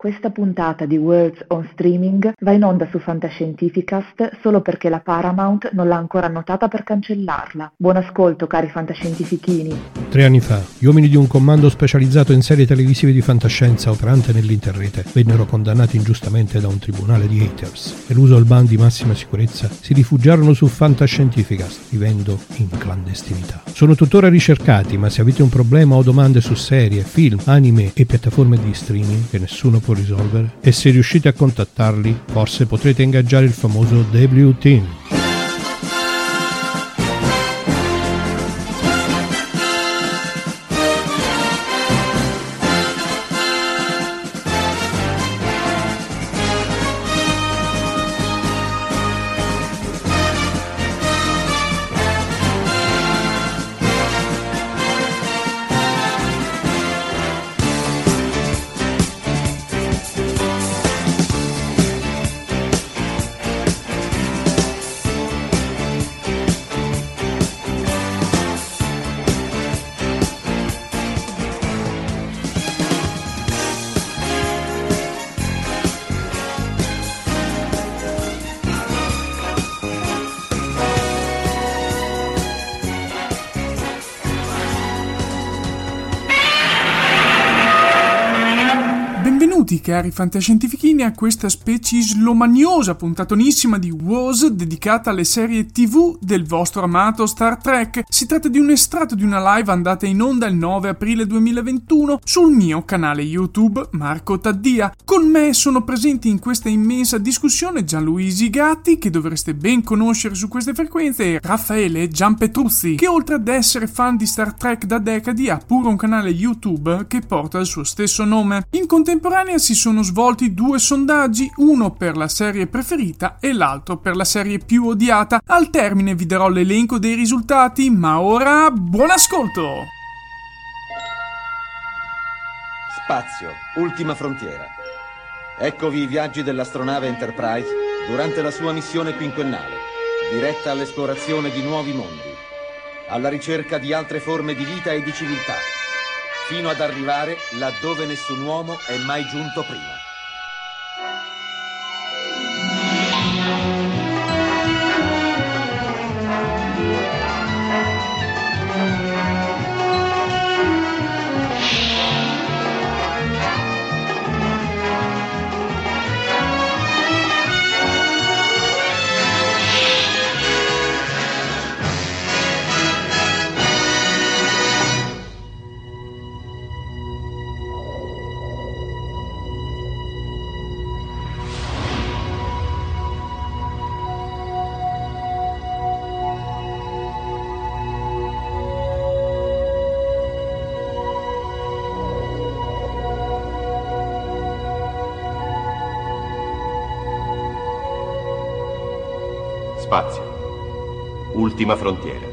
Questa puntata di Words on Streaming va in onda su Fantascientificast solo perché la Paramount non l'ha ancora annotata per cancellarla. Buon ascolto, cari fantascientifichini. Tre anni fa, gli uomini di un comando specializzato in serie televisive di fantascienza operante nell'interrete vennero condannati ingiustamente da un tribunale di haters. Eluso il ban di massima sicurezza, si rifugiarono su Fantascientificast, vivendo in clandestinità. Sono tuttora ricercati, ma se avete un problema o domande su serie, film, anime e piattaforme di streaming che nessuno può risolvere e se riuscite a contattarli forse potrete ingaggiare il famoso W Team. Cari fantascientifichini a questa specie slomaniosa puntatonissima di WOS dedicata alle serie tv del vostro amato Star Trek. Si tratta di un estratto di una live andata in onda il 9 aprile 2021 sul mio canale YouTube Marco Taddia. Con me sono presenti in questa immensa discussione Gianluigi Gatti, che dovreste ben conoscere su queste frequenze, e Raffaele Gianpetruzzi, che oltre ad essere fan di Star Trek da decadi ha pure un canale YouTube che porta il suo stesso nome. In contemporanea si sono svolti due sondaggi, uno per la serie preferita e l'altro per la serie più odiata. Al termine vi darò l'elenco dei risultati, ma ora buon ascolto! Spazio, ultima frontiera. Eccovi i viaggi dell'astronave Enterprise durante la sua missione quinquennale, diretta all'esplorazione di nuovi mondi, alla ricerca di altre forme di vita e di civiltà, fino ad arrivare laddove nessun uomo è mai giunto prima. Spazio. Ultima frontiera.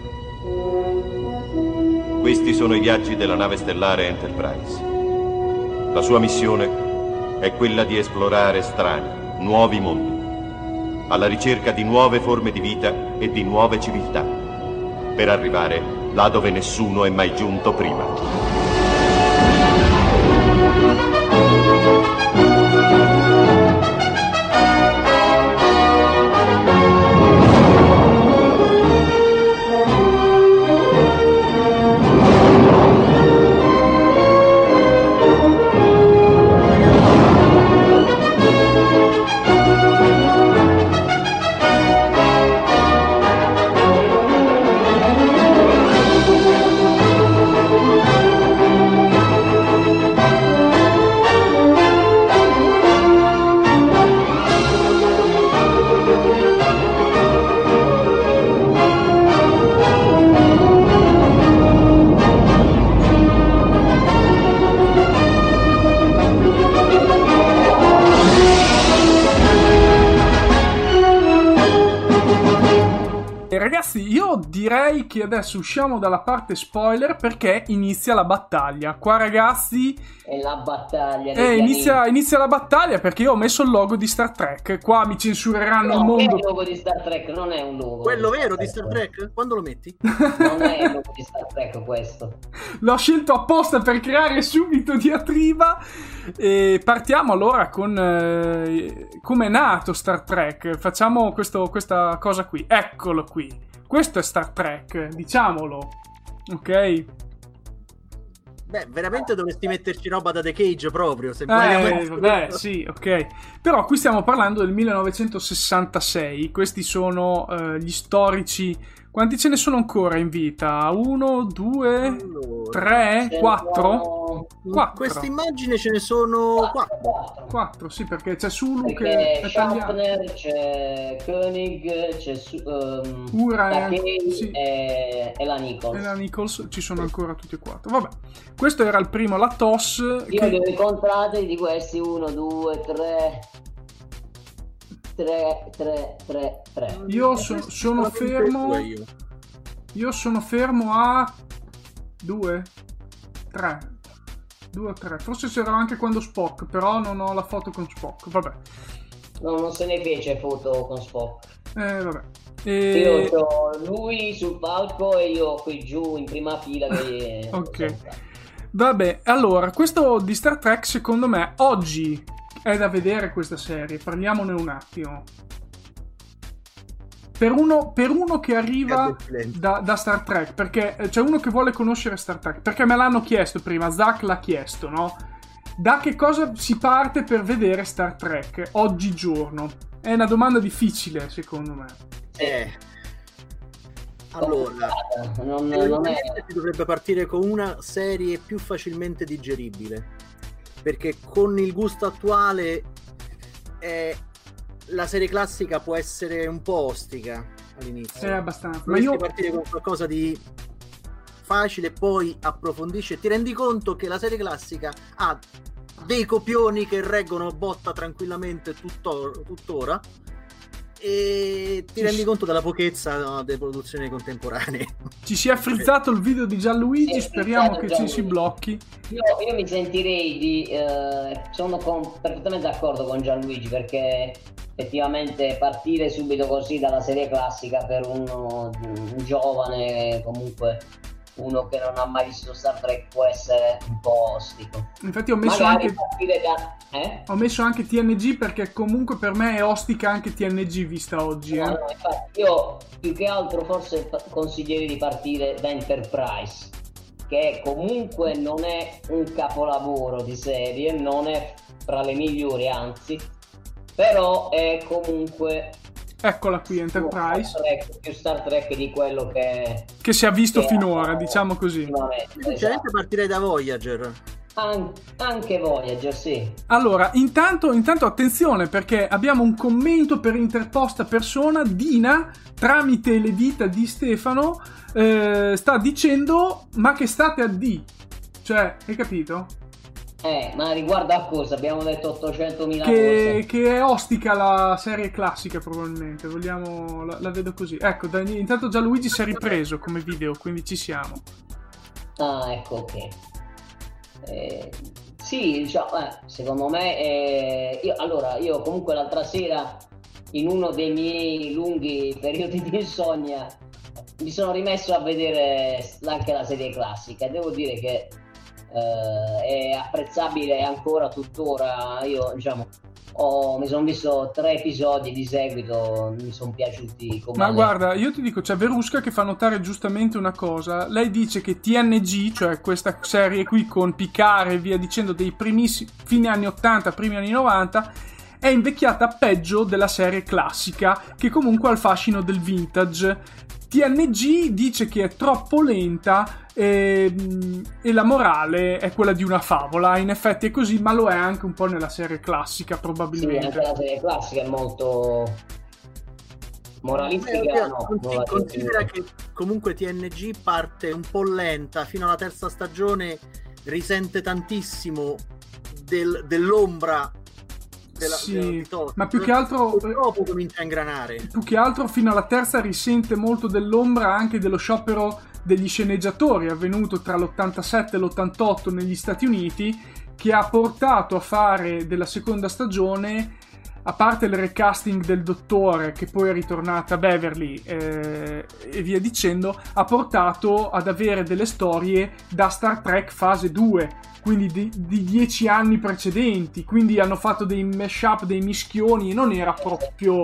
Questi sono i viaggi della nave stellare Enterprise. La sua missione è quella di esplorare strani, nuovi mondi, alla ricerca di nuove forme di vita e di nuove civiltà, per arrivare là dove nessuno è mai giunto prima. Direi che adesso usciamo dalla parte spoiler perché inizia la battaglia. Qua, ragazzi. È la battaglia. Eh, inizia, inizia, la battaglia perché io ho messo il logo di Star Trek. Qua mi censureranno no, il mondo. È il logo di Star Trek, non è un logo. Quello vero di Star Trek? Quando lo metti? Non è il logo di Star Trek questo. L'ho scelto apposta per creare subito diatriba. E partiamo allora con eh, come è nato Star Trek. Facciamo questo, questa cosa qui. Eccolo qui. Questo è Star Trek, diciamolo. Ok? Beh, veramente dovresti metterci roba da The Cage proprio. Se eh, vabbè, sì, ok. Però qui stiamo parlando del 1966. Questi sono uh, gli storici quanti ce ne sono ancora in vita? Uno, due, allora, tre, quattro? Quattro. Questa immagine ce ne sono quattro. Quattro, sì, perché c'è Sulu perché che... Schaffner, c'è Koenig, c'è um, Ura sì. e, e, la Nichols. E la Nichols, ci sono ancora tutti e quattro. Vabbè, questo era il primo, la TOS. Io che... li ho incontrati di questi, uno, due, tre... 3, 3, 3, 3. Io so, sono fermo. Io sono fermo a 2, 3. 2 o 3. Forse c'era anche quando Spock, però non ho la foto con Spock. Vabbè. No, non se ne fece foto con Spock. Eh, vabbè. E... Io ho lui sul palco e io qui giù in prima fila. Che... ok. Vabbè, allora, questo di Star Trek secondo me oggi è da vedere questa serie, parliamone un attimo. Per uno, per uno che arriva da, da, Star Trek, perché c'è uno che vuole conoscere Star Trek, perché me l'hanno chiesto prima, Zach l'ha chiesto, no? Da che cosa si parte per vedere Star Trek oggigiorno? È una domanda difficile, secondo me. Eh. Allora, non, non è... si dovrebbe partire con una serie più facilmente digeribile perché con il gusto attuale eh, la serie classica può essere un po' ostica all'inizio. È abbastanza. Ma io partire con qualcosa di facile, poi approfondisce. Ti rendi conto che la serie classica ha dei copioni che reggono botta tranquillamente tutto, tuttora e ti rendi conto della pochezza no, delle produzioni contemporanee. Ci si è frizzato il video di Gianluigi, speriamo che Gianluigi. ci si blocchi. Io, io mi sentirei di... Eh, sono con, perfettamente d'accordo con Gianluigi perché effettivamente partire subito così dalla serie classica per uno, un giovane comunque uno che non ha mai visto Star Trek può essere un po' ostico. Infatti ho messo, anche, da... eh? ho messo anche TNG perché comunque per me è ostica anche TNG vista oggi. No, eh? no, infatti io più che altro forse consiglierei di partire da Enterprise, che comunque non è un capolavoro di serie, non è fra le migliori anzi, però è comunque Eccola qui, Enterprise. Star Trek, più Star Trek di quello che... Che si è visto finora, è... diciamo così. Sinceramente partirei da Voyager. An- anche Voyager, sì. Allora, intanto, intanto attenzione perché abbiamo un commento per interposta persona. Dina, tramite le dita di Stefano, eh, sta dicendo ma che state a D. Cioè, hai capito? Eh, ma riguardo a cosa? Abbiamo detto 800.000 che, cose. Che è ostica la serie classica, probabilmente. Vogliamo. La, la vedo così. Ecco, da, intanto già Luigi si è ripreso come video, quindi ci siamo. Ah, ecco, ok. Eh, sì, diciamo, eh, secondo me. Eh, io, allora, io comunque l'altra sera, in uno dei miei lunghi periodi di insonnia, mi sono rimesso a vedere anche la serie classica. Devo dire che eh, è apprezzabile ancora tuttora. Io diciamo ho, mi sono visto tre episodi di seguito, mi sono piaciuti come. Ma guarda, io ti dico, c'è Verusca che fa notare giustamente una cosa. Lei dice che TNG, cioè questa serie qui con Picard e via dicendo dei primissimi fine anni 80, primi anni 90 è invecchiata peggio della serie classica, che comunque ha il fascino del vintage. TNG dice che è troppo lenta e, e, la morale è quella di una favola. In effetti è così, ma lo è anche un po' nella serie classica, probabilmente. Sì, anche la serie classica è molto moralistica. no, considera, considera che comunque TNG parte un po' lenta fino alla terza stagione, risente tantissimo del, dell'ombra della, Sì, della- ma più che altro- dopo comincia a ingranare. più che altro fino alla terza risente molto dell'ombra anche dello sciopero degli sceneggiatori avvenuto tra l'87 e l'88 negli Stati Uniti che ha portato a fare della seconda stagione a parte il recasting del dottore che poi è ritornata Beverly eh, e via dicendo ha portato ad avere delle storie da Star Trek fase 2 quindi di, di dieci anni precedenti. Quindi hanno fatto dei mashup dei mischioni e non era proprio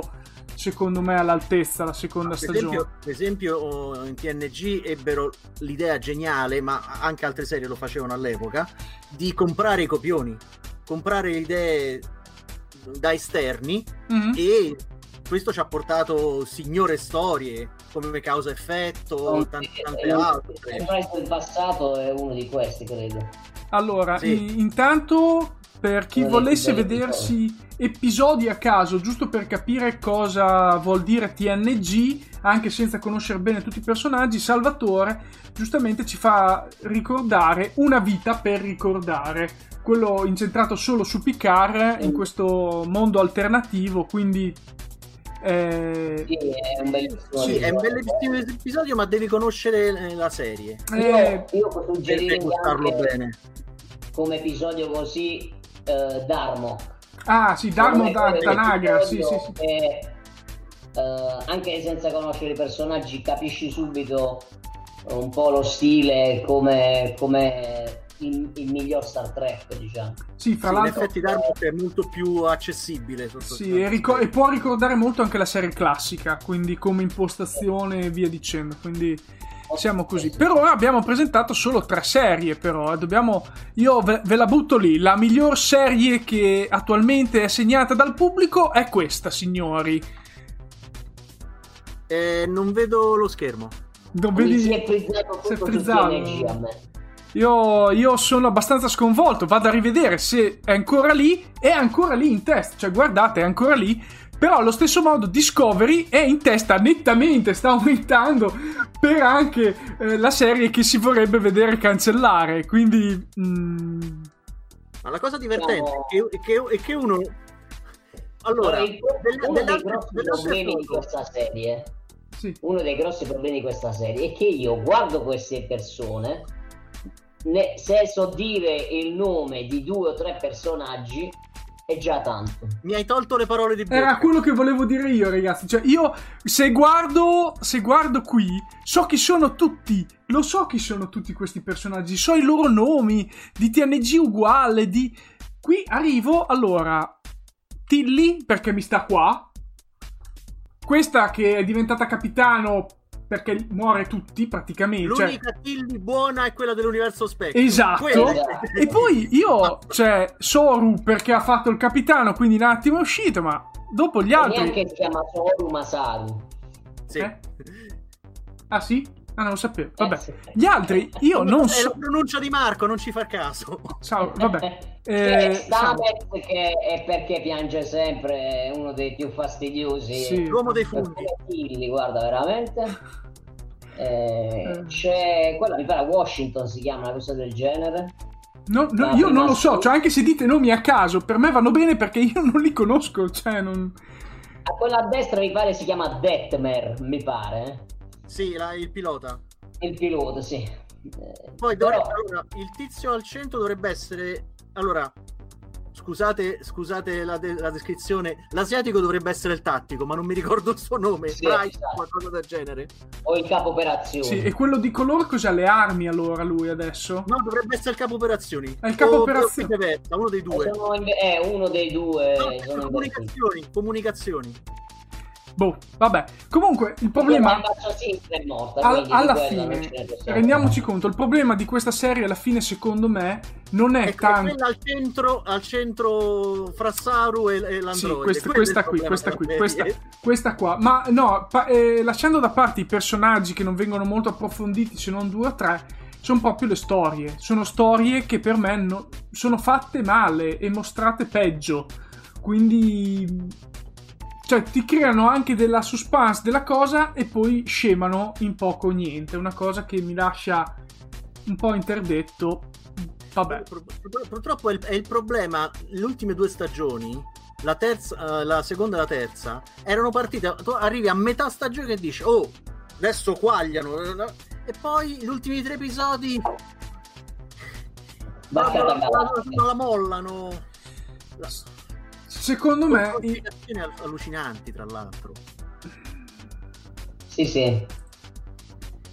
secondo me all'altezza la seconda Per stagione. esempio, per esempio, in TNG ebbero l'idea geniale, ma anche altre serie lo facevano all'epoca, di comprare i copioni, comprare le idee da esterni Mhm. e questo ci ha portato signore storie come causa effetto, tante, tante altre. Enterprise del passato è uno di questi, credo. Allora, Sì. intanto per chi dei volesse vedersi episodi a caso, giusto per capire cosa vuol dire TNG, anche senza conoscere bene tutti i personaggi, Salvatore giustamente ci fa ricordare una vita per ricordare, quello incentrato solo su Picard in questo mondo alternativo, quindi eh, Sì, è un bellissimo. Sì, è un episodio. bellissimo episodio, ma devi conoscere eh, la serie eh, Io, io anche bene. come episodio così eh, Darmo. ah sì, Darmo da Tanagra, sì, sì, sì. è, eh, anche senza conoscere i personaggi capisci subito un po' lo stile come, come il, il miglior Star Trek, diciamo. Sì, fra Sì, in l'altro effetti Dark è molto più accessibile. Sì, e, rico- e può ricordare molto anche la serie classica, quindi come impostazione e via dicendo. Quindi siamo così. Per ora abbiamo presentato solo tre serie, però. eh, Dobbiamo. Io ve, ve la butto lì. La miglior serie che attualmente è segnata dal pubblico è questa, signori. Eh, non vedo lo schermo. Non Mi si è frizzato si è frizzato. Io, io sono abbastanza sconvolto. Vado a rivedere se è ancora lì. È ancora lì in testa. Cioè, guardate, è ancora lì. Però allo stesso modo Discovery è in testa nettamente, sta aumentando per anche eh, la serie che si vorrebbe vedere cancellare. Quindi... mm, Ma la cosa divertente Siamo- è, che, è che- è che uno. Allora, delle- uno dei grossi problemi di questa serie sì. uno dei grossi problemi di questa serie è che io guardo queste persone, ne- se so dire il nome di due o tre personaggi è già tanto. Mi hai tolto le parole di bocca. Era quello che volevo dire io, ragazzi. Cioè, io se guardo, se guardo qui, so chi sono tutti. Lo so chi sono tutti questi personaggi. So i loro nomi. Di TNG uguale. Di. Qui arrivo. Allora. Tilly, perché mi sta qua. Questa che è diventata capitano perché muore tutti praticamente. Cioè, L'unica Tilly buona è quella dell'universo specchio. Esatto. Quella- E poi io, cioè, Soru perché ha fatto il capitano, quindi un attimo è uscito, ma dopo gli E altri. neanche si chiama Soru Masaru. Sì. Eh? Ah sì? Ah, non lo sapevo. Vabbè. Eh, sì. Gli altri io non È la so. pronuncia di Marco, non ci fa caso. Ciao, vabbè. C'è Eh, Stamets che è perché piange sempre, è uno dei più fastidiosi. Sì. L'uomo dei funghi. Guarda, veramente. Eh, Eh. c'è quella mi pare Washington si chiama una cosa del genere no, no, io non lo so, cioè anche se dite nomi a caso, per me vanno bene perché io non li conosco, cioè non... a quella a destra mi pare si chiama Detmer mi pare eh. Sì, la- il pilota. il pilota sì Eh, Poi però- dovrebbe- allora, il tizio al centro dovrebbe essere. Allora, scusate, scusate la, de- la descrizione. L'asiatico dovrebbe essere il tattico, ma non mi ricordo il suo nome. Sì, Price, esatto. qualcosa del genere. o il capo operazioni Sì, e quello di colore cos'ha le armi allora lui adesso? No, dovrebbe essere il capo operazioni. È il capo O- operazioni. o viceversa, uno dei due. Sono inve- è uno dei due No, sono invertiti. comunicazioni, comunicazioni. Boh, vabbè. Comunque, il problema... è morta Al- quindi di alla fine, rendiamoci conto, il problema di questa serie alla fine, secondo me, non è Ecco, tanto... quella al centro, al centro fra Saru e, e l'androide. Sì, questa, è questa qui, questa qui, questa, questa qua. Ma no, pa- eh, lasciando da parte i personaggi che non vengono molto approfonditi, se non due o tre, sono proprio le storie. Sono storie che per me no- sono fatte male e mostrate peggio. Quindi... Cioè, ti creano anche della suspense della cosa e poi scemano in poco o niente. Una cosa che mi lascia un po' interdetto. Vabbè. Pur- pur- Purtroppo è il, è il problema. Le ultime due stagioni la, terza, uh, la seconda e la terza erano partite. Tu arrivi a metà stagione e dici, oh, adesso quagliano. E poi gli ultimi tre episodi. Non la, la, la mollano. Secondo me. allucinanti, tra l'altro. Sì, sì.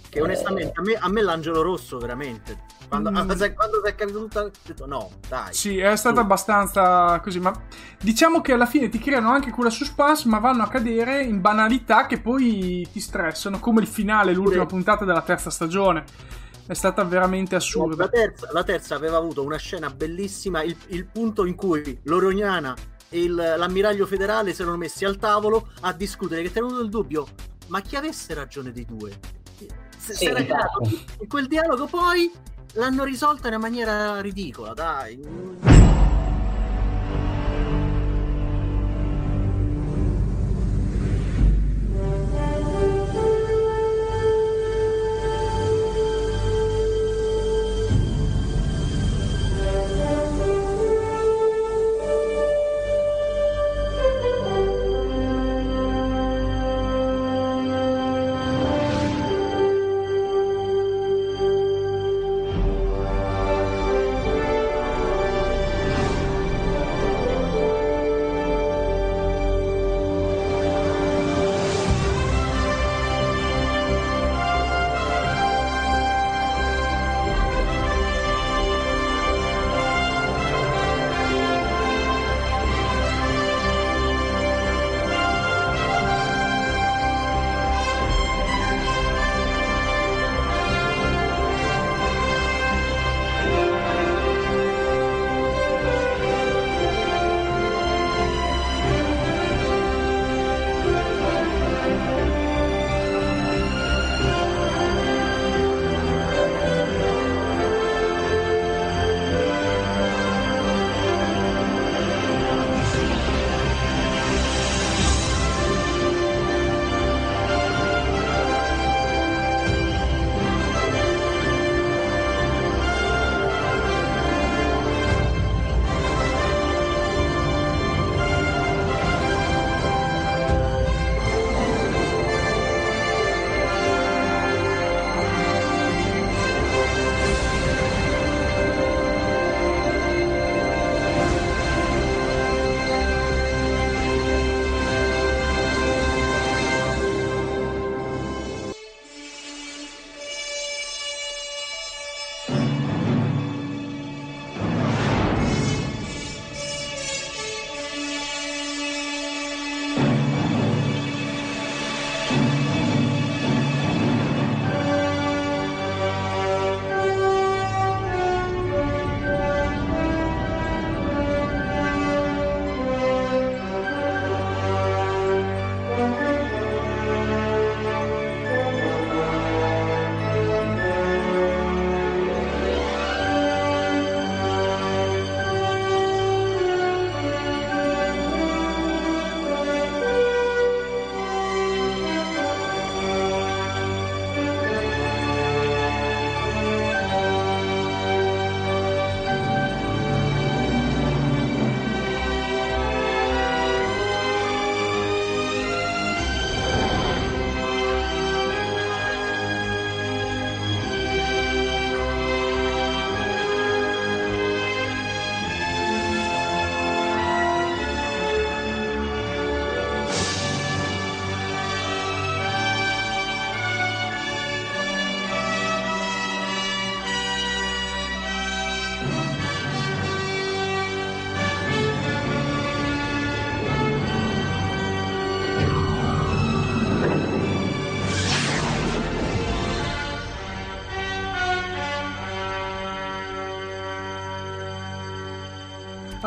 Che onestamente a me, a me l'angelo rosso veramente quando, mm. quando si è capito tutto, ho detto no, dai. Sì, è stato abbastanza così, ma diciamo che alla fine ti creano anche quella suspense, ma vanno a cadere in banalità che poi ti stressano, come il finale, l'ultima Pure. puntata della terza stagione. È stata veramente assurda. La terza, la terza aveva avuto una scena bellissima, il, il punto in cui l'Orognana il, l'ammiraglio federale si erano messi al tavolo a discutere, che venuto il dubbio, ma chi avesse ragione dei due? Se, sì, esatto. in quel dialogo poi l'hanno risolta in una maniera ridicola, dai.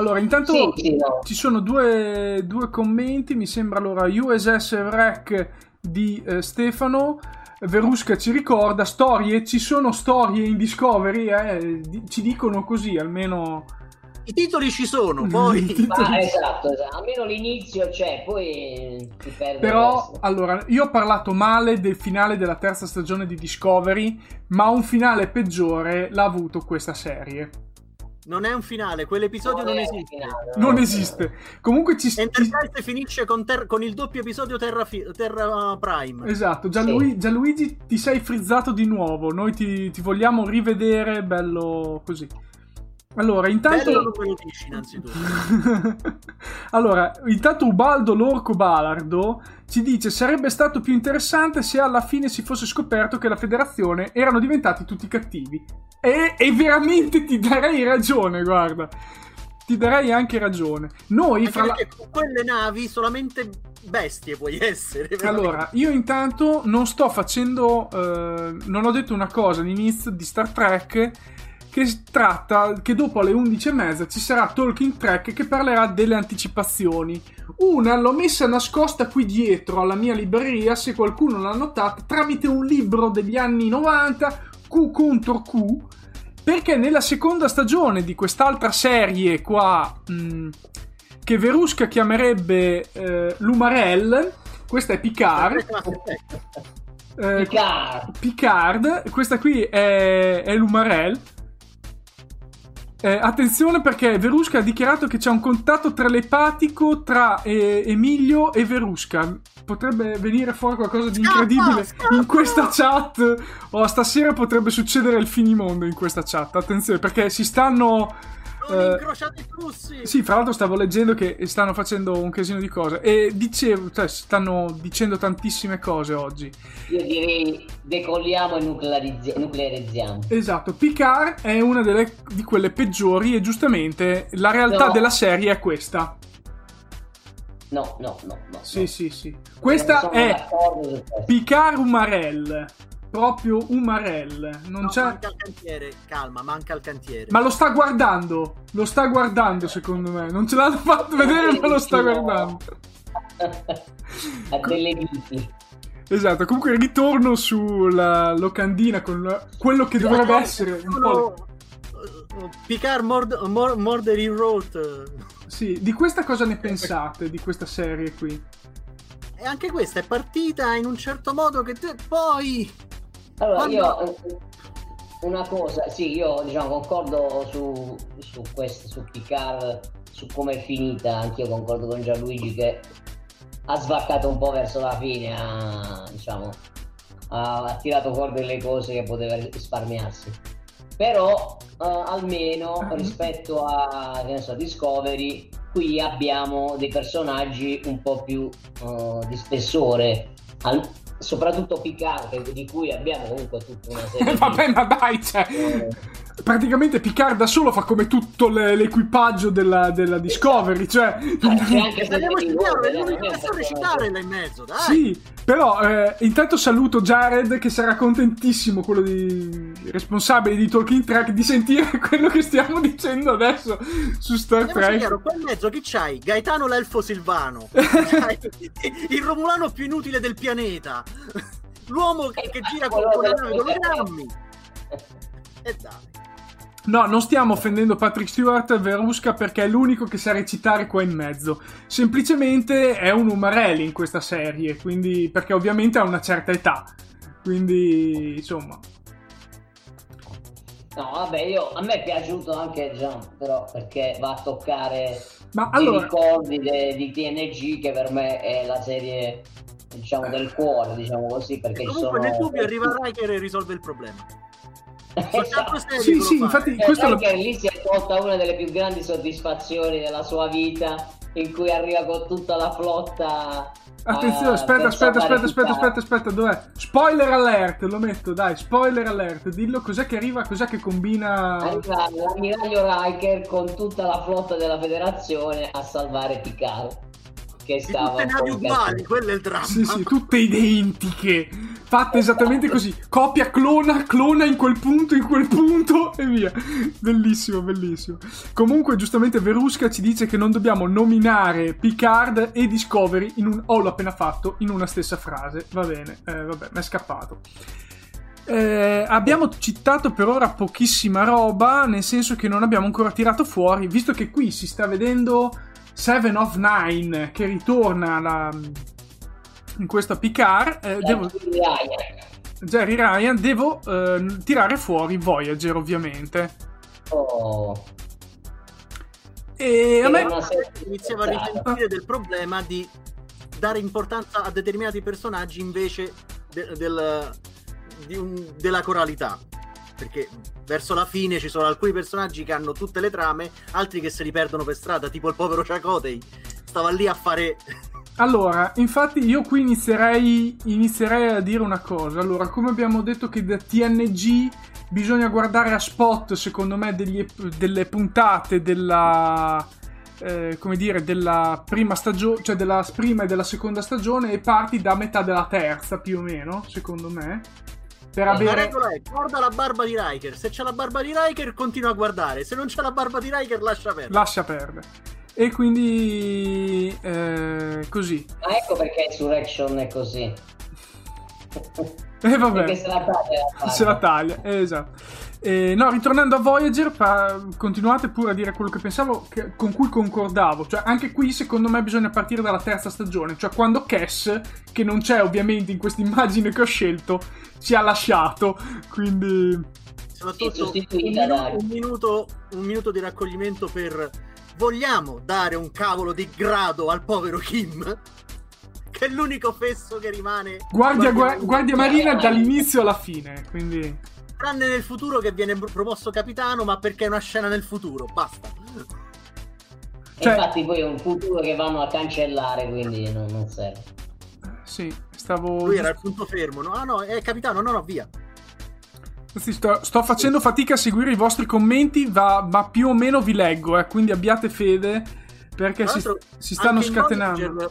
Allora, intanto sì, sì, no. ci sono due, due, commenti, mi sembra allora USS Rec di eh, Stefano. Verusca ci ricorda storie, ci sono storie in Discovery, eh, ci dicono così almeno. I titoli ci sono, poi. ah, esatto, esatto, almeno l'inizio c'è, poi si perde. Però, allora, io ho parlato male del finale della terza stagione di Discovery, ma un finale peggiore l'ha avuto questa serie. Non è un finale, quell'episodio non, un esiste. finale, Non no. esiste. Comunque ci Enterprise finisce con, ter- con il doppio episodio Terra, fi- Terra Prime. Esatto, Gianlui- Gianluigi ti sei frizzato di nuovo, noi ti, ti vogliamo rivedere bello così. Allora, intanto... Bello lo dici innanzitutto. allora, intanto Ubaldo Lorco Balardo ci dice sarebbe stato più interessante se alla fine si fosse scoperto che la federazione erano diventati tutti cattivi. E, e veramente ti darei ragione, guarda. Ti darei anche ragione. Noi, Anche fra la... con quelle navi solamente bestie puoi essere. veramente. Allora, io intanto non sto facendo. eh, non ho detto una cosa all'inizio di Star Trek. Che tratta che dopo alle 11.30 ci sarà Talking Track che parlerà delle anticipazioni. Una l'ho messa nascosta qui dietro alla mia libreria, se qualcuno l'ha notata, tramite un libro degli anni 90, Q contro Q, perché nella seconda stagione di quest'altra serie qua, mh, che Verusca chiamerebbe eh, Lumarel, questa è Picard. eh, Picard. Picard, questa qui è, è Lumarel. Eh, attenzione perché Verusca ha dichiarato che c'è un contatto telepatico tra eh, Emilio e Verusca. Potrebbe venire fuori qualcosa di incredibile Scappa, in questa chat. O stasera potrebbe succedere il finimondo in questa chat. Attenzione perché si stanno. Non eh, incrociate i flussi. sì, fra l'altro stavo leggendo che stanno facendo un casino di cose. E dicevo, cioè, stanno dicendo tantissime cose oggi. Io direi decolliamo e nuclearizzi- nuclearizziamo. Esatto, Picard è una delle, di quelle peggiori e giustamente la realtà No. della serie è questa. No, no, no, no. Sì, no. sì, sì. Questa è. Picard Umarell. Proprio Umarell. Non No, c'è... manca il cantiere, calma, manca il cantiere. Ma lo sta guardando. Lo sta guardando, secondo me. Non ce l'hanno fatto vedere, ma lo sta guardando. Ha delle viti. Esatto, comunque ritorno sulla locandina con la- quello che dovrebbe essere un po'... Uh, Picard Mord- Mor- Murder in Road. Sì, di questa cosa ne pensate, di questa serie qui? E anche questa è partita in un certo modo che te- poi... Allora, Quando- io eh, una cosa, sì, io diciamo concordo su, su questo, su Picard, su come è finita, anch'io concordo con Gianluigi che ha svaccato un po' verso la fine, ha, diciamo, ha, tirato fuori delle cose che poteva risparmiarsi. Però eh, almeno rispetto a che ne so, Discovery, qui abbiamo dei personaggi un po' più eh, di spessore, al- soprattutto Picard, di cui abbiamo comunque tutta una serie di- Vabbè, ma dai, cioè... eh, Praticamente Picard da solo fa come tutto le- l'equipaggio della, della Discovery, cioè... anche Parliamoci Federico chiaro, è Gordon, l'unico non che un sa recitare personaggio- là in mezzo, dai. Sì, però eh, intanto saluto Jared che sarà contentissimo, quello di responsabile di Talking Track, di sentire quello che stiamo dicendo adesso su Star chiaro, Trek. qua in mezzo chi c'hai? Gaetano l'elfo silvano. C'hai il romulano più inutile del pianeta. L'uomo che, che gira con, con le navi con ologrammi. E dai. No, non stiamo offendendo Patrick Stewart Verusca perché è l'unico che sa recitare qua in mezzo. Semplicemente è un umarelli in questa serie, quindi perché ovviamente ha una certa età. Quindi, insomma, No, vabbè, io, a me è piaciuto anche Jump, però perché va a toccare ma i allora ricordi de- di TNG che per me è la serie diciamo del cuore, diciamo così, perché Comunque sono nel dubbio arriva Riker e risolve il problema. Esatto. Sì, lo sì, fa. infatti Eh, questo lo... anche lì si è tolta una delle più grandi soddisfazioni della sua vita in cui arriva con tutta la flotta Attenzione, aspetta, aspetta, aspetta, aspetta, aspetta, aspetta, dov'è? Spoiler alert, lo metto, dai, spoiler alert, dillo cos'è che arriva, cos'è che combina... Arriva l'ammiraglio Riker con tutta la flotta della federazione a salvare Picard che stava tutte navi uguali, quello è il dramma. Sì, sì, tutte identiche, fatte esattamente così, copia, clona, clona in quel punto, in quel punto e via. Bellissimo, bellissimo. Comunque, giustamente Verusca ci dice che non dobbiamo nominare Picard e Discovery in un... Oh, l'ho appena fatto, in una stessa frase. Va bene, eh, vabbè, mi è scappato. Eh, abbiamo citato per ora pochissima roba, nel senso che non abbiamo ancora tirato fuori, visto che qui si sta vedendo Seven of Nine che ritorna alla- in questo Picard. eh, devo, Jerry Ryan. Jerry Ryan, devo eh, tirare fuori Voyager, ovviamente. Oh, E a me iniziava a risentire del problema di dare importanza a determinati personaggi invece de- del, un, della coralità. Perché verso la fine ci sono alcuni personaggi che hanno tutte le trame, altri che se li perdono per strada, tipo il povero Chakotei. Stava lì a fare allora, infatti io qui inizierei, inizierei, a dire una cosa. Allora, come abbiamo detto che da TNG bisogna guardare a spot, secondo me, degli, delle puntate della... Eh, come dire, della prima stagione, cioè della prima e della seconda stagione e parti da metà della terza, più o meno, secondo me. Per avere... La regola è guarda la barba di Riker. Se c'è la barba di Riker, continua a guardare. Se non c'è la barba di Riker, lascia perdere. Lascia perdere. E quindi eh, così. Ah, ecco perché Insurrection è così. E eh, vabbè. Perché se la taglia. Se la taglia, eh, esatto. Eh, no, ritornando a Voyager, pa- continuate pure a dire quello che pensavo, che- con cui concordavo. Cioè, anche qui, secondo me, bisogna partire dalla terza stagione. Cioè, quando Cass, che non c'è ovviamente in questa immagine che ho scelto, ci ha lasciato. Quindi. Soprattutto un minuto, un, minuto, un minuto di raccoglimento per vogliamo dare un cavolo di grado al povero Kim? Che è l'unico fesso che rimane. Guardia, guardia, guardia marina dall'inizio alla fine, quindi. Tranne nel futuro che viene promosso capitano, ma perché è una scena nel futuro, basta. Cioè... Infatti poi è un futuro che vanno a cancellare, quindi non, non serve. Sì, stavo... Lui era il punto fermo, no? Ah no, è capitano, no no, via. Sto, sto, facendo fatica a seguire i vostri commenti, va, ma più o meno vi leggo, eh, quindi abbiate fede perché si, si, stanno scatenando. Voyager,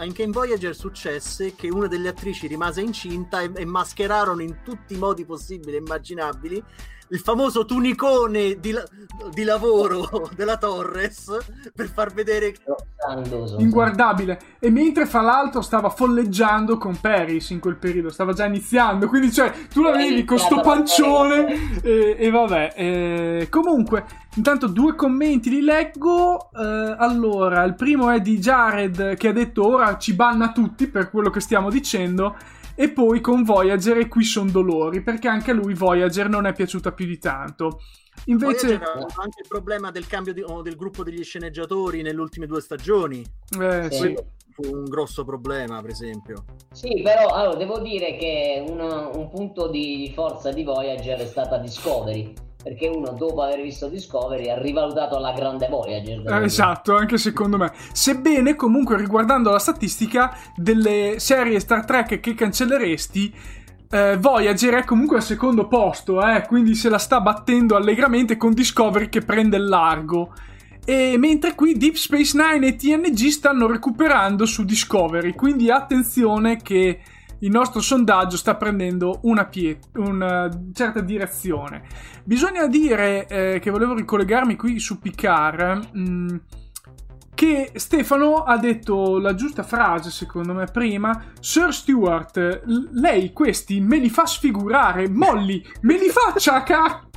anche in Voyager successe che una delle attrici rimase incinta e, e mascherarono in tutti i modi possibili e immaginabili il famoso tunicone di, di, lavoro della Torres per far vedere inguardabile. E mentre fra l'altro stava folleggiando con Paris in quel periodo stava già iniziando quindi cioè tu la vedi con sto pancione e, e vabbè e, comunque intanto due commenti li leggo eh, allora il primo è di Jared che ha detto ora ci banna tutti per quello che stiamo dicendo e poi con Voyager e qui sono dolori perché anche a lui Voyager non è piaciuta più di tanto. Invece anche il problema del cambio di, del gruppo degli sceneggiatori nelle ultime due stagioni. Eh, sì. Fu un grosso problema, per esempio. Sì, però allora, devo dire che una, un punto di forza di Voyager è stata Discovery perché uno dopo aver visto Discovery ha rivalutato la grande Voyager. Eh, esatto, anche secondo me. Sebbene comunque riguardando la statistica delle serie Star Trek che cancelleresti, eh, Voyager è comunque al secondo posto, eh, quindi se la sta battendo allegramente con Discovery che prende il largo. E mentre qui Deep Space Nine e TNG stanno recuperando su Discovery, quindi attenzione che il nostro sondaggio sta prendendo una, pie- una certa direzione. Bisogna dire eh, che volevo ricollegarmi qui su Picard. Mh, mm, che Stefano ha detto la giusta frase, secondo me, prima. Sir Stewart, lei questi me li fa sfigurare. Molly, me li faccia a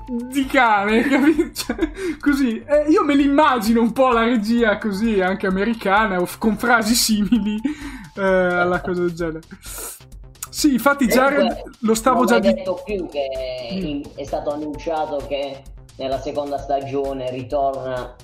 di cane, capito? Cioè, così, eh, io me l'immagino un po' la regia così, anche americana, con frasi simili eh, alla cosa del genere. Sì, infatti Jared lo stavo già dicendo. più che in, è stato annunciato che nella seconda stagione ritorna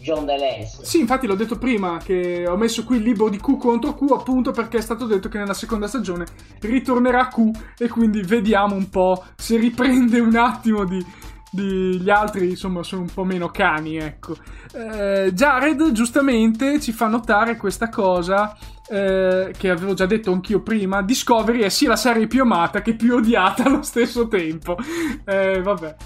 John DeLance. Sì, infatti l'ho detto prima che ho messo qui il libro di Q contro Q appunto perché è stato detto che nella seconda stagione ritornerà Q e quindi vediamo un po' se riprende un attimo di, di gli altri insomma sono un po' meno cani ecco eh, Jared giustamente ci fa notare questa cosa eh, che avevo già detto anch'io prima, Discovery è sia la serie più amata che più odiata allo stesso tempo. Eh, vabbè.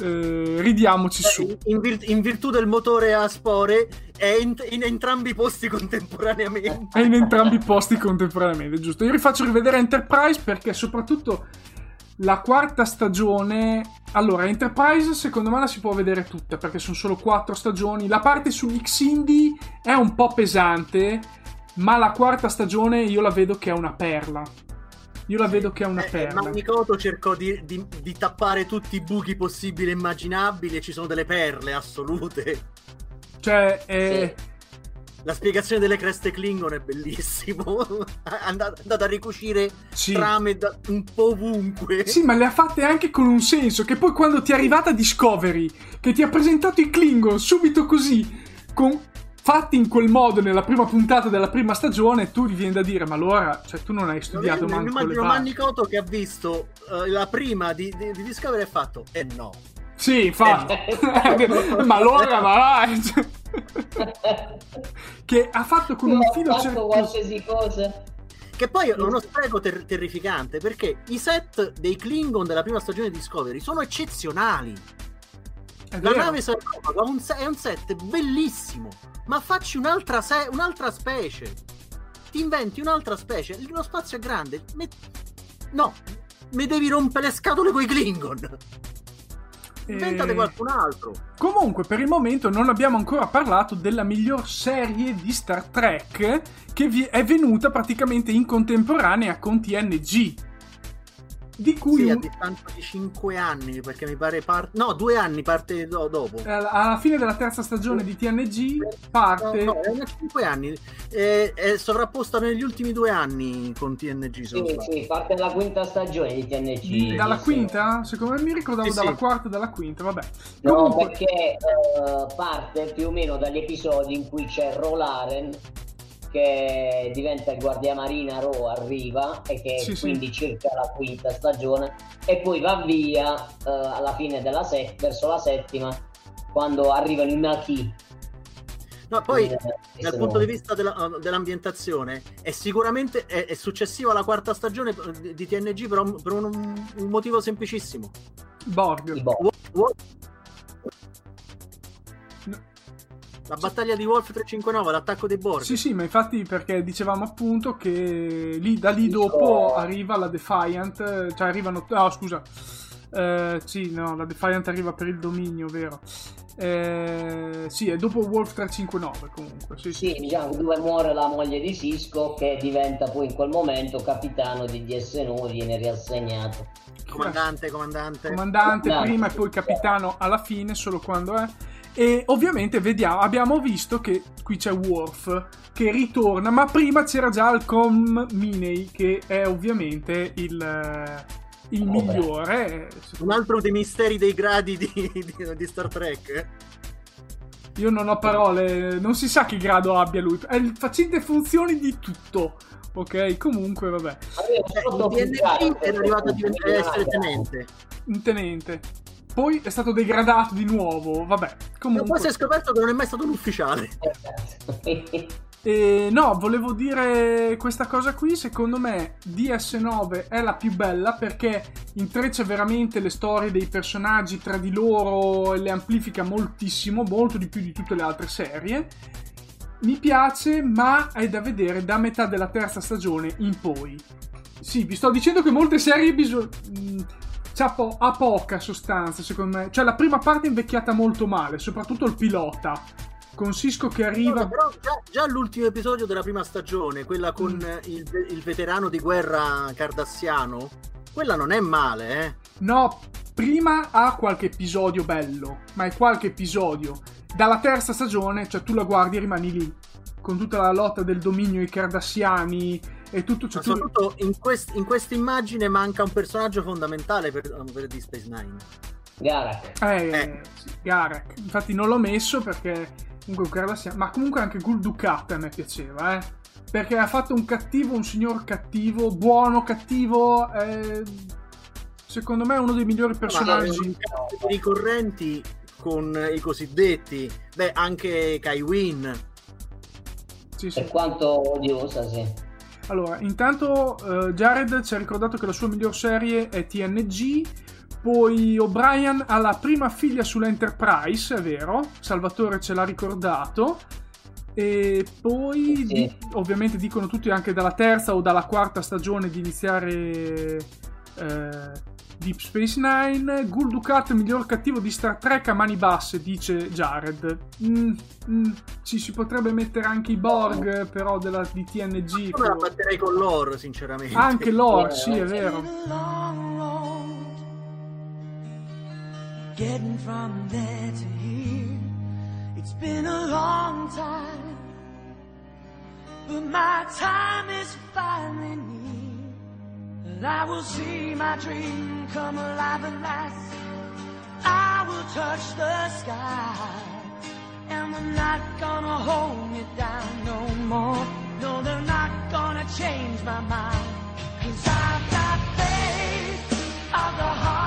Eh, ridiamoci su. In, vir- in, virtù del motore a spore è in, in, entrambi i posti contemporaneamente. È in entrambi i posti contemporaneamente, giusto. Io rifaccio rivedere Enterprise perché soprattutto la quarta stagione... Allora, Enterprise secondo me la si può vedere tutta perché sono solo quattro stagioni. La parte su Xindi è un po' pesante ma la quarta stagione io la vedo che è una perla. Io la vedo che è una eh, eh perla. Ma Mikoto cercò di, di, di, tappare tutti i buchi possibili e immaginabili e ci sono delle perle assolute. Cioè, eh... sì. La spiegazione delle creste Klingon è bellissimo. Andate, andate a ricucire sì. trame da un po' ovunque. Sì, ma le ha fatte anche con un senso. Che poi quando ti è arrivata Discovery, che ti ha presentato i Klingon subito così, con, fatti in quel modo nella prima puntata della prima stagione, tu ti vieni da dire, ma allora, cioè, tu non hai studiato mi manco immagino basi. Manny Coto che ha visto eh, la prima di, di, di Discovery e ha fatto eh no Sì, infatti. Ma allora, ma vai. che ha fatto con un filo fatto cerchioso. qualsiasi cosa. che poi è uno spreco ter- terrificante perché i set dei Klingon della prima stagione di Discovery sono eccezionali la nave sarcofago un se- è un set bellissimo. Ma facci un'altra, se- un'altra specie. Ti inventi un'altra specie. Lo spazio è grande. Me- no. Mi devi rompere le scatole coi Klingon. Inventate Eh, qualcun altro. Comunque, per il momento non abbiamo ancora parlato della miglior serie di Star Trek che vi è venuta praticamente in contemporanea con TNG. Di cui sì, a distanza di 5 anni perché mi pare parte no 2 anni parte do- dopo eh, alla fine della terza stagione di TNG parte. No, no, è 5 anni. È, è sovrapposta negli ultimi due anni con TNG. Sì, sì, parte la quinta stagione di TNG. di- dalla Sì, quinta? Secondo me mi ricordavo Sì, dalla sì. quarta e dalla quinta, vabbè. No, Comunque, perché eh, parte più o meno dagli episodi in cui c'è Rolaren che diventa il guardiamarina Ro, arriva e che Sì, sì. quindi circa la quinta stagione e poi va via eh, alla fine della set- verso la settima quando arrivano i Maquis. No, poi Eh, dal se punto no- di vista della- dell'ambientazione è sicuramente è, è successiva alla quarta stagione di, di TNG per, un, per un- un motivo semplicissimo. Borg. Borg. La battaglia di Wolf 359, l'attacco dei Borg. Sì, sì, ma infatti perché dicevamo appunto che lì, da lì dopo arriva la Defiant, cioè arrivano... No, scusa. Eh, sì, no, la Defiant arriva per il dominio, vero? Eh, sì, è dopo Wolf 359 comunque. Sì, sì. Sì, diciamo dove muore la moglie di Cisco che diventa poi in quel momento capitano di DS9, viene riassegnato. Comandante, comandante. Comandante No. prima e poi capitano alla fine, solo quando è. E ovviamente vediamo, abbiamo visto che qui c'è Worf che ritorna, ma prima c'era già il Com Minei che è ovviamente il, eh, il Oh, migliore. Un altro dei misteri dei gradi di, di- di Star Trek. Io non ho parole, non si sa che grado abbia lui, è il facente funzioni di tutto. Ok, comunque vabbè, Cioè, TNG era arrivato a diventare essere tenente. un tenente. Poi è stato degradato di nuovo, vabbè, E poi comunque. si è scoperto che non è mai stato un ufficiale. E no, volevo dire questa cosa qui, secondo me DS9 è la più bella perché intreccia veramente le storie dei personaggi tra di loro e le amplifica moltissimo, molto di più di tutte le altre serie. Mi piace, ma è da vedere da metà della terza stagione in poi. Sì, vi sto dicendo che molte serie bisogna... Po- ha poca sostanza, secondo me. Cioè, la prima parte è invecchiata molto male, soprattutto il pilota. Con Cisco che arriva. No, però già, già l'ultimo episodio della prima stagione, quella con Mm. il, il veterano di guerra cardassiano, quella non è male, eh. No, prima ha qualche episodio bello, ma è qualche episodio. Dalla terza stagione, cioè tu la guardi e rimani lì, con tutta la lotta del dominio, i cardassiani e tutto Ma cioè, tu- soprattutto in, quest- in questa immagine manca un personaggio fondamentale per, per Deep Space Nine. Garak. Eh, Eh. sì, Garak. Infatti non l'ho messo perché comunque ma comunque anche Gul Dukat a me piaceva, eh. Perché ha fatto un cattivo, un signor cattivo, buono, cattivo. eh, secondo me è uno dei migliori Ma personaggi. eh, ricorrenti con i cosiddetti, beh, anche Kai Wynn. Sì, sì. Per quanto odiosa, sì. Allora, intanto eh, Jared ci ha ricordato che la sua miglior serie è TNG. Poi O'Brien ha la prima figlia sull'Enterprise, è vero? Salvatore ce l'ha ricordato. E poi, Sì. ovviamente, dicono tutti anche dalla terza o dalla quarta stagione di iniziare eh, Deep Space Nine. Gul Dukat, miglior cattivo di Star Trek a mani basse, dice Jared. Mm, mm, ci si potrebbe mettere anche i Borg, però della, di TNG. Come la batterei con loro, sinceramente. Anche loro, Eh, sì, è vero. getting from there to here. It's been a long time, but my time is finally near. And I will see my dream come alive at last. I will touch the sky, and they're not gonna hold me down no more. No, they're not gonna change my mind. Cause I've got faith of the heart.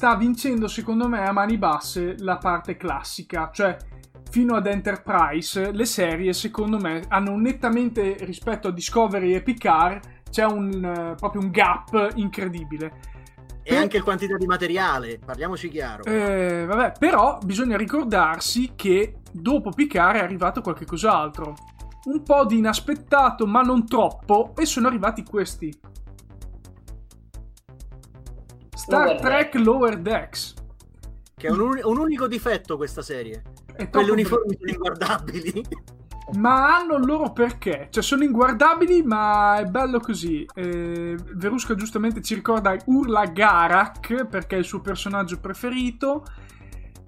Sta vincendo secondo me a mani basse la parte classica, cioè fino ad Enterprise le serie secondo me hanno nettamente rispetto a Discovery e Picard c'è un, eh, proprio un gap incredibile. E anche il quantità di materiale, parliamoci chiaro. Eh, vabbè, però bisogna ricordarsi che dopo Picard è arrivato qualche cos'altro. Un po' di inaspettato, ma non troppo, e sono arrivati questi. Star Lower Trek Lower Decks. Che è un, un unico difetto questa serie. È troppo Quelle uniformi sono inguardabili. Ma hanno il loro perché, cioè sono inguardabili, ma è bello così. Eh, Verusca giustamente ci ricorda Urla Garak perché è il suo personaggio preferito.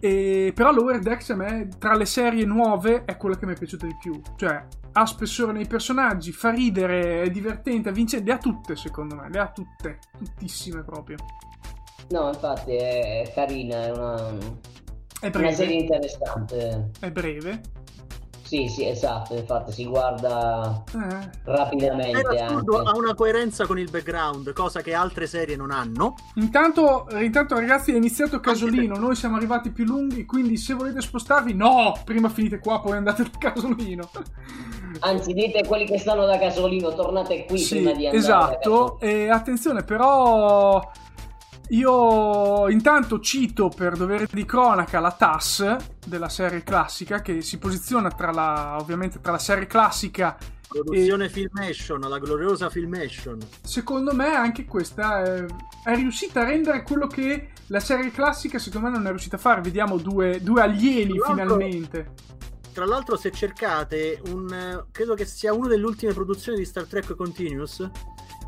E, però Lower Decks a me, tra le serie nuove, è quella che mi è piaciuta di più. Cioè, ha spessore nei personaggi, fa ridere, è divertente, vince, le ha tutte secondo me, le ha tutte, tuttissime proprio. No, infatti è carina, è una, È una serie breve, interessante. è breve. Sì, sì, esatto, infatti si guarda Eh, rapidamente ha una coerenza con il background, cosa che altre serie non hanno. Intanto, intanto, ragazzi, è iniziato Casolino. Noi siamo arrivati più lunghi. Quindi, se volete spostarvi, no! Prima finite qua, poi andate da Casolino. Anzi, dite quelli che stanno da Casolino, tornate qui Sì, prima di andare da esatto. E attenzione, però. Io intanto cito per dovere di cronaca la TAS della serie classica che si posiziona tra la, ovviamente tra la serie classica Produzione Filmation, la gloriosa Filmation. secondo me anche questa è, è riuscita a rendere quello che la serie classica secondo me non è riuscita a fare. Vediamo due, due alieni Tra finalmente. Tra l'altro, se cercate, un, eh, credo che sia una delle ultime produzioni di Star Trek Continuous,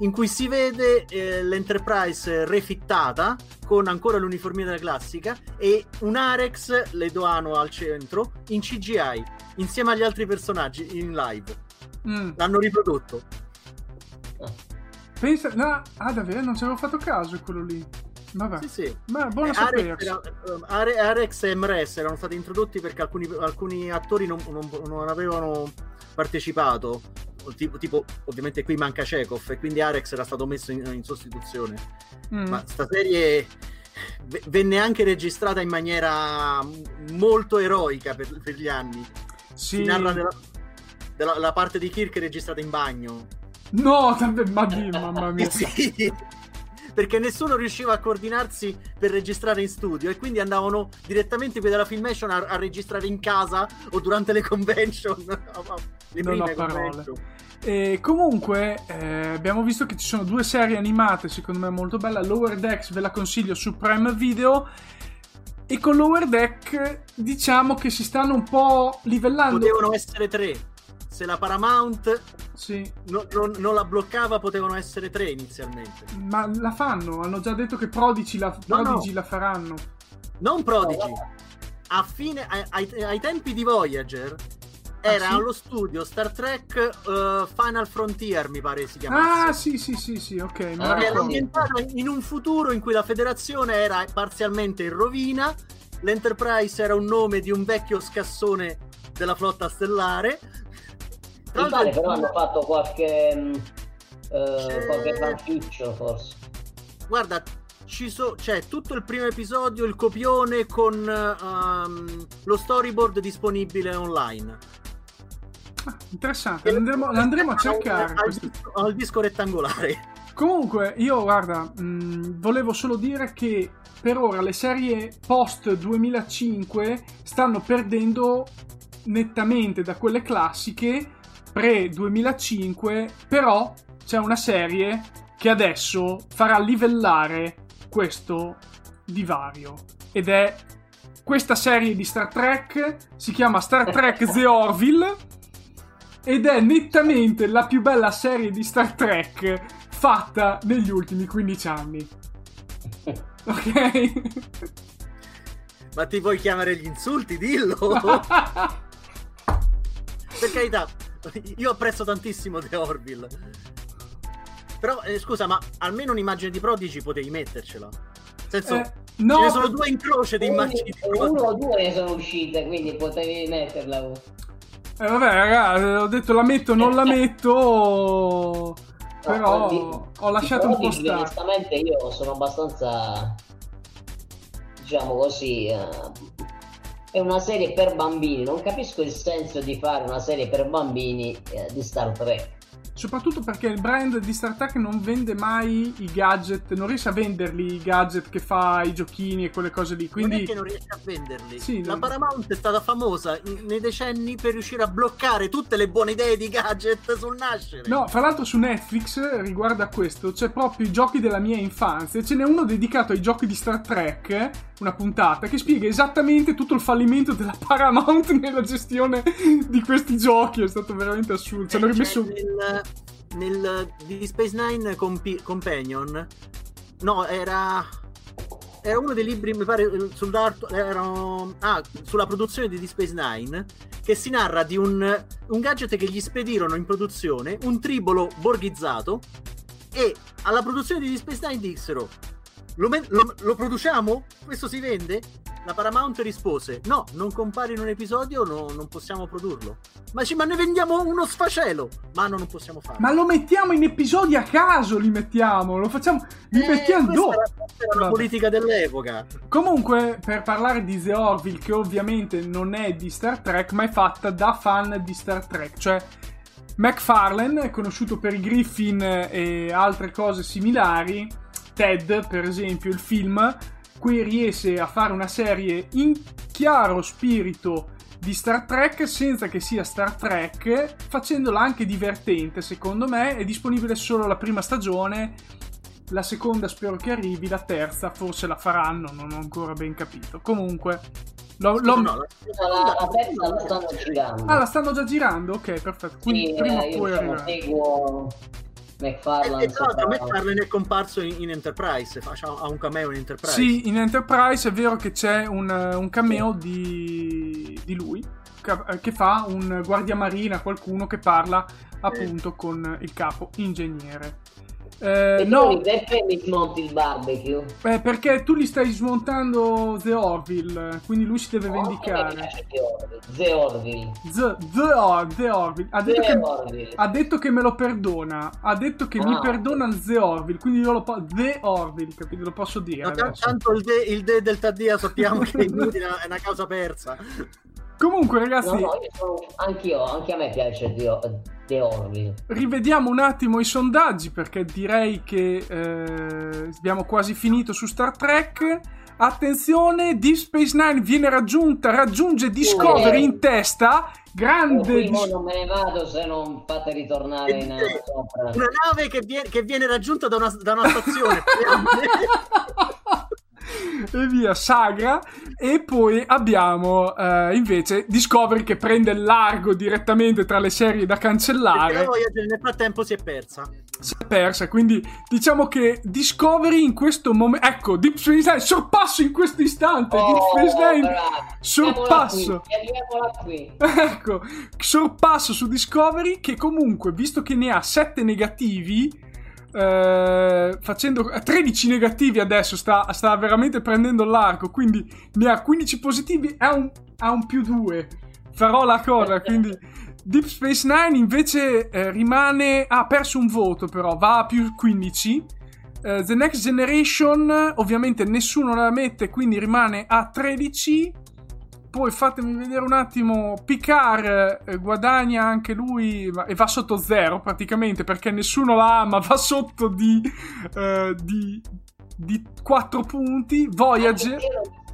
in cui si vede eh, l'Enterprise refittata con ancora l'uniformia della classica e un Arex Ledoano al centro in CGI insieme agli altri personaggi in live. Mm. L'hanno riprodotto. Pensa, no, ah davvero non ci avevo fatto caso quello lì. Vabbè, Sì, sì. ma buono Eh. Arex, era- eh, Are- Arex e MRS erano stati introdotti perché alcuni, alcuni attori non, non- non avevano partecipato. Tipo, tipo, ovviamente qui manca Chekhov e quindi Arex era stato messo in, in sostituzione. Mm. Ma sta serie v- venne anche registrata in maniera molto eroica per, per gli anni. Sì. Si narra della, della la parte di Kirk registrata in bagno. No, di, mamma mia. Sì. Perché nessuno riusciva a coordinarsi per registrare in studio e quindi andavano direttamente qui dalla Filmation a, a registrare in casa o durante le convention. le Non ho parole. E comunque eh, abbiamo visto che ci sono due serie animate, secondo me molto bella. Lower Decks ve la consiglio su Prime Video. E con Lower Deck diciamo che si stanno un po' livellando. Potevano essere tre. Se la Paramount Sì, no- non, non la bloccava, potevano essere tre inizialmente. ma la fanno. Hanno già detto che Prodigy la, No, no. Prodigy la faranno. Non Prodigy. A fine, ai, ai- ai tempi di Voyager era Ah, sì? allo studio Star Trek eh, Final Frontier, mi pare si chiamasse. Ah, sì, sì, sì, sì, ok. Ah, era ricordo. ambientata in un futuro in cui la federazione era parzialmente in rovina, l'Enterprise era un nome di un vecchio scassone della flotta stellare. Tra Mi l'altro- pare però hanno fatto qualche, mh, eh, C'è- qualche fanficcio forse. Guarda, ci so- c'è tutto il primo episodio, il copione con ehm, lo storyboard disponibile online. Ah, interessante, l'andremo, l'andremo a cercare. Al, questo. disco- al disco rettangolare. Comunque, io guarda, mh, volevo solo dire che per ora le serie post 2005 stanno perdendo nettamente da quelle classiche pre 2005, però c'è una serie che adesso farà livellare questo divario ed è questa serie di Star Trek si chiama Star Trek The Orville ed è nettamente la più bella serie di Star Trek fatta negli ultimi 15 anni. Ok? Ma ti vuoi chiamare gli insulti? Dillo! per carità, io apprezzo tantissimo The Orville. Però, eh, scusa, ma almeno un'immagine di Prodigy potevi mettercela. Nel senso, Eh, no, ce ne sono due in croce di Uno immagini di uno Prodigy. o due ne sono uscite, quindi potevi metterla. Eh, vabbè, ragazzi, ho detto la metto, non la metto. Però ho lasciato un po' stare. Onestamente io sono abbastanza, diciamo così, eh, è una serie per bambini. Non capisco il senso di fare una serie per bambini eh, di Star Trek. Soprattutto perché il brand di Star Trek non vende mai i gadget, non riesce a venderli i gadget che fa i giochini e quelle cose lì. Non è Quindi che non riesce a venderli. Sì, la non- Paramount è stata famosa nei decenni per riuscire a bloccare tutte le buone idee di gadget sul nascere. No, fra l'altro su Netflix, riguardo a questo, c'è proprio i giochi della mia infanzia. Ce n'è uno dedicato ai giochi di Star Trek, una puntata, che spiega esattamente tutto il fallimento della Paramount nella gestione di questi giochi. È stato veramente assurdo. Ci hanno Eh, rimesso... nel, nel di Space Nine Compi- Companion no era era uno dei libri mi pare sul Dark ah, sulla produzione di Deep Space Nine che si narra di un, un gadget che gli spedirono in produzione un tribolo borghizzato e alla produzione di Deep Space Nine dissero lo, lo- lo produciamo? Questo si vende? La Paramount rispose: No, non compare in un episodio, no- non possiamo produrlo. Ma dice, ma ne vendiamo uno sfacelo! Ma no, non possiamo farlo. Ma lo mettiamo in episodi a caso, li mettiamo, lo facciamo... Li Eh, mettiamo dopo. era, era la politica dell'epoca. Comunque, per parlare di The Orville, che ovviamente non è di Star Trek, ma è fatta da fan di Star Trek, cioè McFarlane, è conosciuto per i Griffin e altre cose similari, Ted, per esempio, il film, qui riesce a fare una serie in chiaro spirito di Star Trek senza che sia Star Trek, facendola anche divertente, secondo me, è disponibile solo la prima stagione la seconda spero che arrivi, la terza forse la faranno, non ho ancora ben capito. Comunque, l'ho- l'ho- No, la- La, la stanno girando. ah, la stanno già girando? Ok, perfetto. Quindi Sì, prima o poi diciamo, arriverà. seguo McFarlane. e tra l'altro sopra- McFarlane è comparso in, in Enterprise, ha un cameo in Enterprise. Sì, in Enterprise è vero che c'è un, un cameo di, di lui che, che fa un guardiamarina, qualcuno che parla appunto con il capo ingegnere. Eh, E no, perché mi smonti il barbecue? eh, perché tu li stai smontando The Orville, quindi lui si deve No, me vendicare. The Orville. The. The, Or- The Orville. Ha detto, The che, Orville. ha detto che me lo perdona. Ha detto che Ah, mi perdona il The Orville. Quindi io lo posso. The Orville, capito? Lo posso dire. No, adesso. tanto il de, il de del Taddia sappiamo che è inutile, è una causa persa. Comunque, ragazzi, No, no, io sono, anch'io, anche a me piace The, The Orville. rivediamo un attimo i sondaggi perché direi che eh, abbiamo quasi finito su Star Trek. Attenzione, Deep Space Nine viene raggiunta, raggiunge Discovery in testa. Io Grande qui mo Dis- non me ne vado se non fate ritornare in sopra. Una nave che viene, che viene raggiunta da una, da una stazione. e via Sagra. E poi abbiamo eh, invece Discovery che prende il largo direttamente tra le serie da cancellare. Voyager nel frattempo si è persa. si è persa quindi diciamo che Discovery in questo momento ecco Deep Space Nine sorpasso in questo istante. Deep Space Nine bravo. sorpasso. Qui, ecco sorpasso su Discovery che comunque visto che ne ha 7 negativi eh, facendo 13 negativi adesso sta, sta veramente prendendo l'arco quindi ne ha 15 positivi ha un, ha un più 2 farò la cosa quindi Deep Space Nine invece eh, rimane ha perso un voto però va a più 15 Eh, The Next Generation ovviamente nessuno la mette quindi rimane a 13 poi fatemi vedere un attimo. Picard eh, guadagna anche lui e va sotto zero praticamente perché nessuno la ama. Va sotto di, eh, di, di 4 punti. Voyager.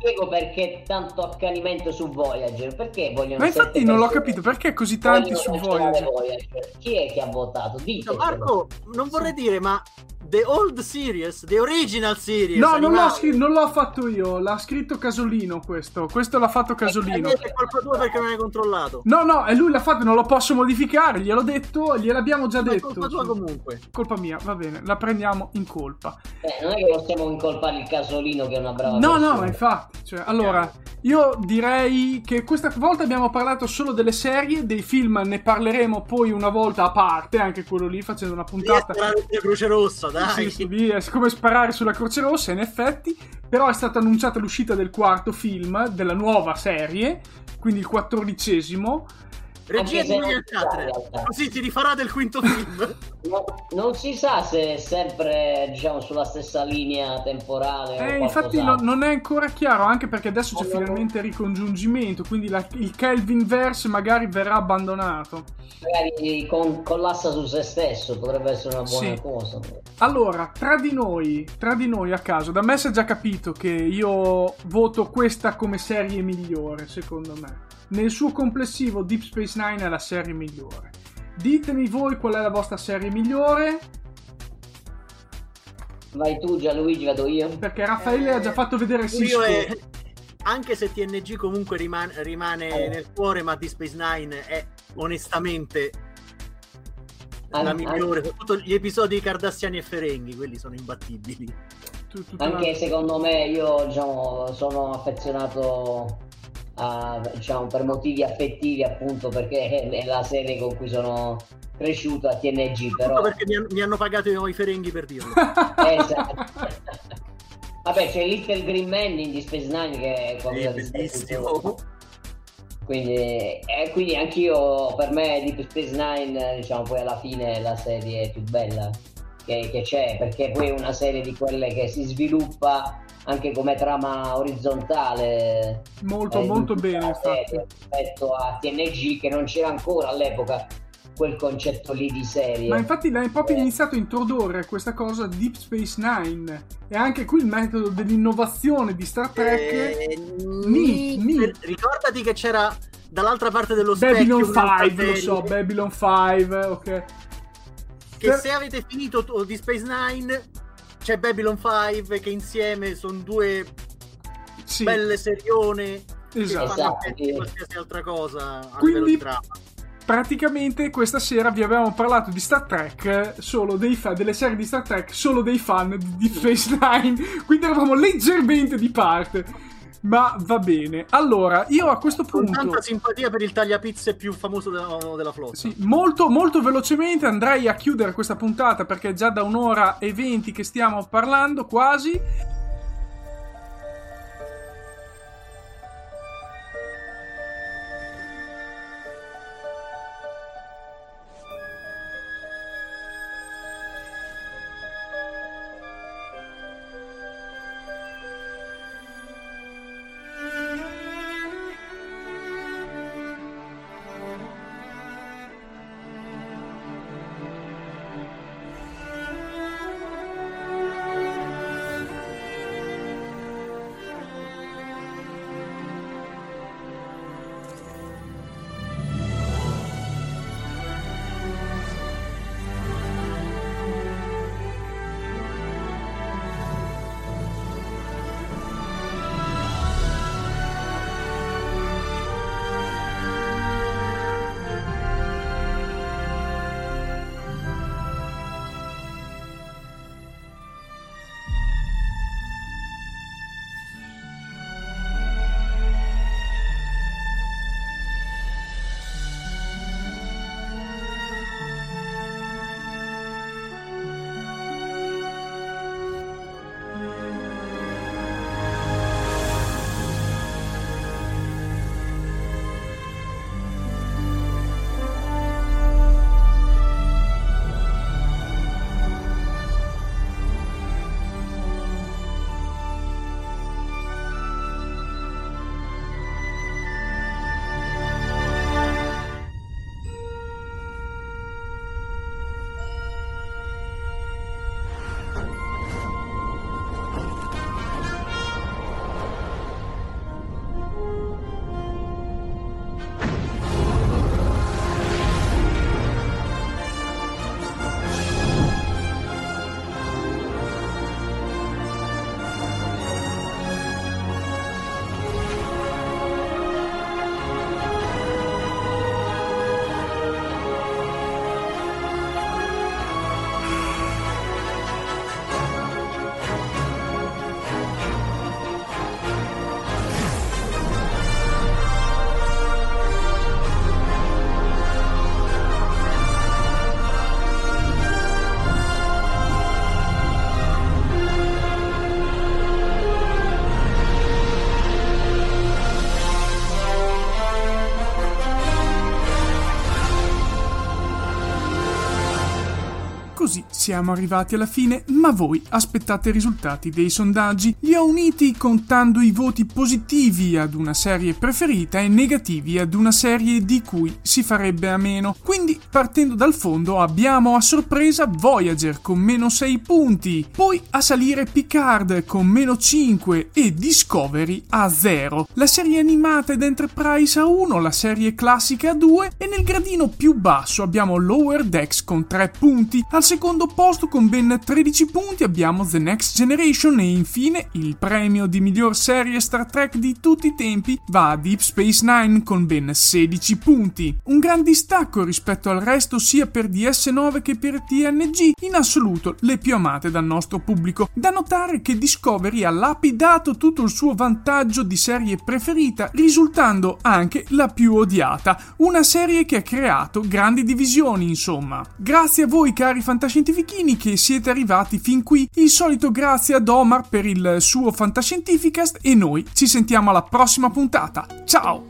Spiego perché tanto accanimento su Voyager. Perché vogliono Ma infatti non l'ho capito perché così tanti su cancellare Voyager. Chi è che ha votato? Ditecelo. Marco, non vorrei dire, ma The Old Series, The Original Series. No, non l'ho, scri- non l'ho fatto io. L'ha scritto Casolino questo. Questo l'ha fatto Casolino. È colpa tua perché non hai controllato. No, no, e lui l'ha fatto, non lo posso modificare. Gliel'ho detto, gliel'abbiamo già Ma è detto. colpa tua comunque. Colpa mia, va bene, la prendiamo in colpa. Eh, non è che possiamo incolpare il casolino che è una brava No, persona. no, ma infatti. Cioè, allora, io direi che questa volta abbiamo parlato solo delle serie, dei film ne parleremo poi una volta a parte, anche quello lì, facendo una puntata. sparare sulla Croce Rossa, dai. Sì, sì, lì è come sparare sulla Croce Rossa, in effetti. Però è stata annunciata l'uscita del quarto film della nuova serie, quindi il quattordicesimo. Regia di William realtà. Così si rifarà del quinto film. No, non si sa se è sempre diciamo sulla stessa linea temporale o Eh, infatti no- non è ancora chiaro, anche perché adesso c'è no. finalmente il ricongiungimento, quindi la- il Kelvin verse magari verrà abbandonato. magari con- collassa su se stesso potrebbe essere una buona Sì. cosa Allora, tra di noi, tra di noi a caso, da me si è già capito che io voto questa come serie migliore, secondo me. Nel suo complessivo Deep Space Nine è la serie migliore. Ditemi voi qual è la vostra serie migliore, vai tu Gianluigi vado io perché Raffaele ha già fatto vedere Cisco. è... Anche se TNG comunque riman- rimane Eh. nel cuore, ma Deep Space Nine è onestamente An- la an- migliore. Soprattutto gli episodi di Cardassiani e Ferenghi, quelli sono imbattibili. Anche secondo me io diciamo sono affezionato a, diciamo per motivi affettivi appunto perché è la serie con cui sono cresciuto a TNG però perché mi, han- mi hanno pagato i Ferenghi per dirlo. Esatto. Vabbè, c'è Little Green Man in Deep Space Nine che è qualcosa di bellissimo. Quindi, e quindi anch'io, per me, Deep Space Nine, diciamo, poi alla fine è la serie più bella che, che c'è, perché poi è una serie di quelle che si sviluppa anche come trama orizzontale. Molto, eh, molto bene, infatti. Rispetto a TNG, che non c'era ancora all'epoca quel concetto lì di serie. Ma infatti l'hai proprio Eh. iniziato a introdurre questa cosa Deep Space Nine. E anche qui il metodo dell'innovazione di Star Trek. Eh, Ni- ni- ni. Ricordati che c'era dall'altra parte dello specchio Babylon un'altra 5, lo so, Babylon 5, ok. Che Per- se avete finito di Space Nine c'è Babylon 5 che insieme sono due Sì, belle serione che esatto. fanno Esatto, qualsiasi altra cosa a Quindi-. Praticamente questa sera vi abbiamo parlato di Star Trek, solo dei fan, delle serie di Star Trek, solo dei fan di Space Nine, quindi eravamo leggermente di parte. Ma va bene. Allora, io a questo con punto... tanta simpatia per il tagliapizze più famoso della, della flotta Sì, molto, molto velocemente andrei a chiudere questa puntata perché è già da un'ora e venti che stiamo parlando quasi. Siamo arrivati alla fine, ma voi aspettate i risultati dei sondaggi. Li ho uniti contando i voti positivi ad una serie preferita e negativi ad una serie di cui si farebbe a meno. Quindi, partendo dal fondo, abbiamo a sorpresa Voyager con meno 6 punti, poi a salire Picard con meno 5 e Discovery a 0. La serie animata ed Enterprise a 1, la serie classica a 2 e nel gradino più basso abbiamo Lower Decks con 3 punti. Al secondo posto con ben 13 punti abbiamo The Next Generation e infine il premio di miglior serie Star Trek di tutti i tempi va a Deep Space Nine con ben 16 punti. Un gran distacco rispetto al resto sia per DS9 che per TNG, in assoluto le più amate dal nostro pubblico. Da notare che Discovery ha lapidato tutto il suo vantaggio di serie preferita, risultando anche la più odiata, una serie che ha creato grandi divisioni, insomma. Grazie a voi cari fantascientifichini che siete arrivati fin qui, il solito grazie ad Omar per il suo Fantascientificast e noi ci sentiamo alla prossima puntata. Ciao!